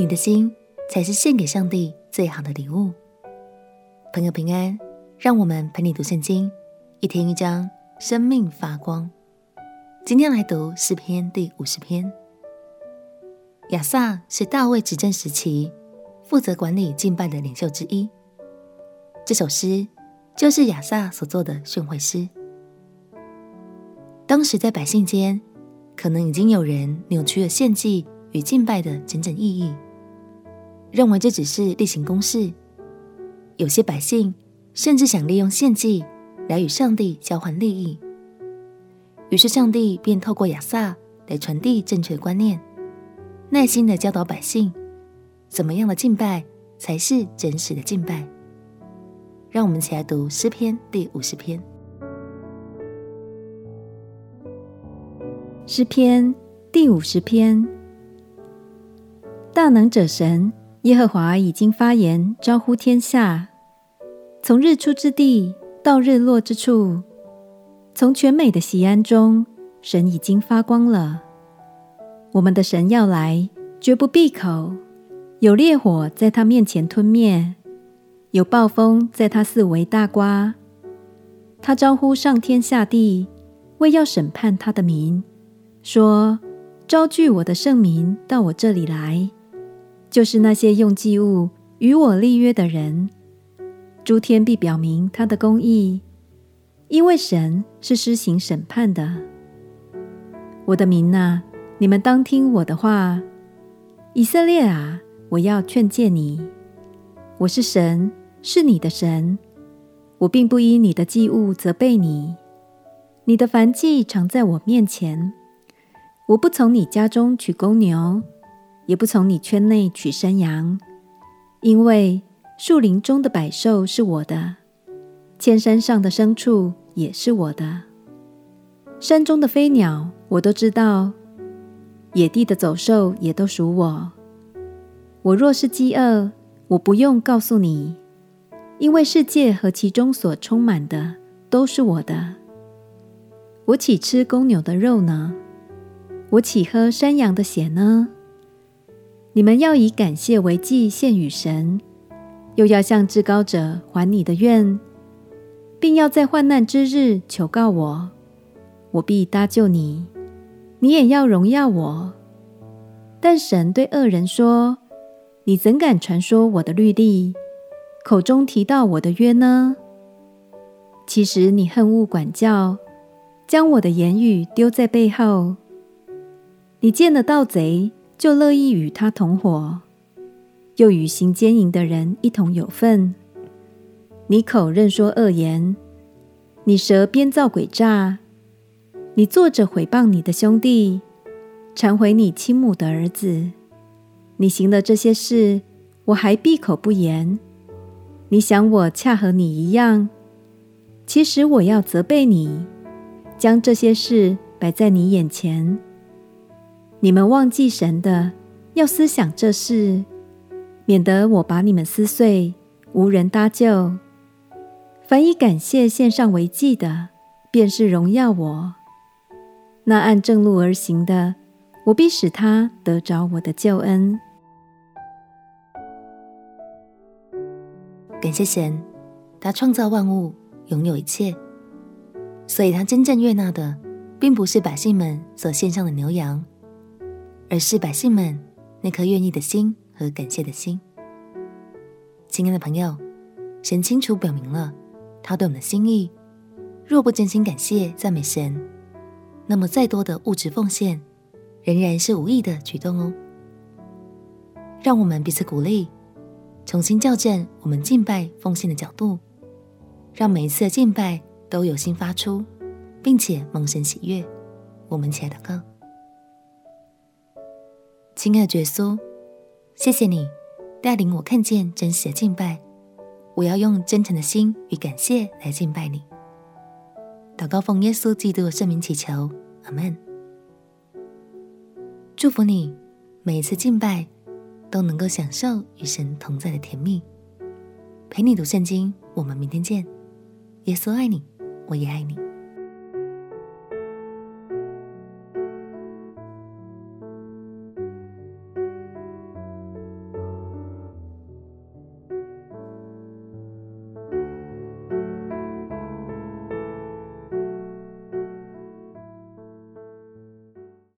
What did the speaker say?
你的心才是献给上帝最好的礼物。朋友平安，让我们陪你读圣经，一天一章，生命发光。今天来读诗篇第五十篇。亚萨是大卫执政时期负责管理敬拜的领袖之一。这首诗就是亚萨所作的训诲诗。当时在百姓间，可能已经有人扭曲了献祭与敬拜的真正意义，认为这只是例行公事。有些百姓甚至想利用献祭来与上帝交换利益。于是上帝便透过亚萨来传递正确的观念，耐心的教导百姓，怎么样的敬拜才是真实的敬拜。让我们一起来读诗篇第五十篇。诗篇第五十篇，大能者神耶和华已经发言，招呼天下，从日出之地到日落之处，从全美的锡安中，神已经发光了。我们的神要来，绝不闭口；有烈火在他面前吞灭，有暴风在他四围大刮。他招呼上天下地，为要审判他的民。说：“招聚我的圣民到我这里来，就是那些用祭物与我立约的人。诸天必表明他的公义，因为神是施行审判的。我的民哪，你们当听我的话。以色列啊，我要劝诫你。我是神，是你的神。我并不依你的祭物责备你，你的燔祭常在我面前。”我不从你家中取公牛，也不从你圈内取山羊，因为树林中的百兽是我的，千山上的牲畜也是我的，山中的飞鸟我都知道，野地的走兽也都属我。我若是饥饿，我不用告诉你，因为世界和其中所充满的都是我的。我岂吃公牛的肉呢？我岂喝山羊的血呢？你们要以感谢为祭献与神，又要向至高者还你的愿，并要在患难之日求告我，我必搭救你。你也要荣耀我。但神对恶人说：“你怎敢传说我的律例，口中提到我的约呢？其实你恨恶管教，将我的言语丢在背后。”你见了盗贼，就乐意与他同伙，又与行奸淫的人一同有份。你口任说恶言，你舌编造诡诈，你坐着毁谤你的兄弟，惭毁你亲母的儿子。你行了这些事，我还闭口不言。你想我恰和你一样，其实我要责备你，将这些事摆在你眼前。你们忘记神的，要思想这事，免得我把你们撕碎，无人搭救。凡以感谢献上为祭的，便是荣耀我。那按正路而行的，我必使他得着我的救恩。感谢神，他创造万物，拥有一切，所以他真正悦纳的，并不是百姓们所献上的牛羊。而是百姓们那颗愿意的心和感谢的心。亲爱的朋友，神清楚表明了他对我们的心意。若不真心感谢赞美神，那么再多的物质奉献，仍然是无益的举动哦。让我们彼此鼓励，重新校正我们敬拜奉献的角度，让每一次的敬拜都有心发出，并且蒙神喜悦。我们起来祷告。亲爱的耶稣，谢谢你带领我看见真实的敬拜。我要用真诚的心与感谢来敬拜你。祷告奉耶稣基督的圣名祈求，阿门。祝福你每一次敬拜都能够享受与神同在的甜蜜。陪你读圣经，我们明天见。耶稣爱你，我也爱你。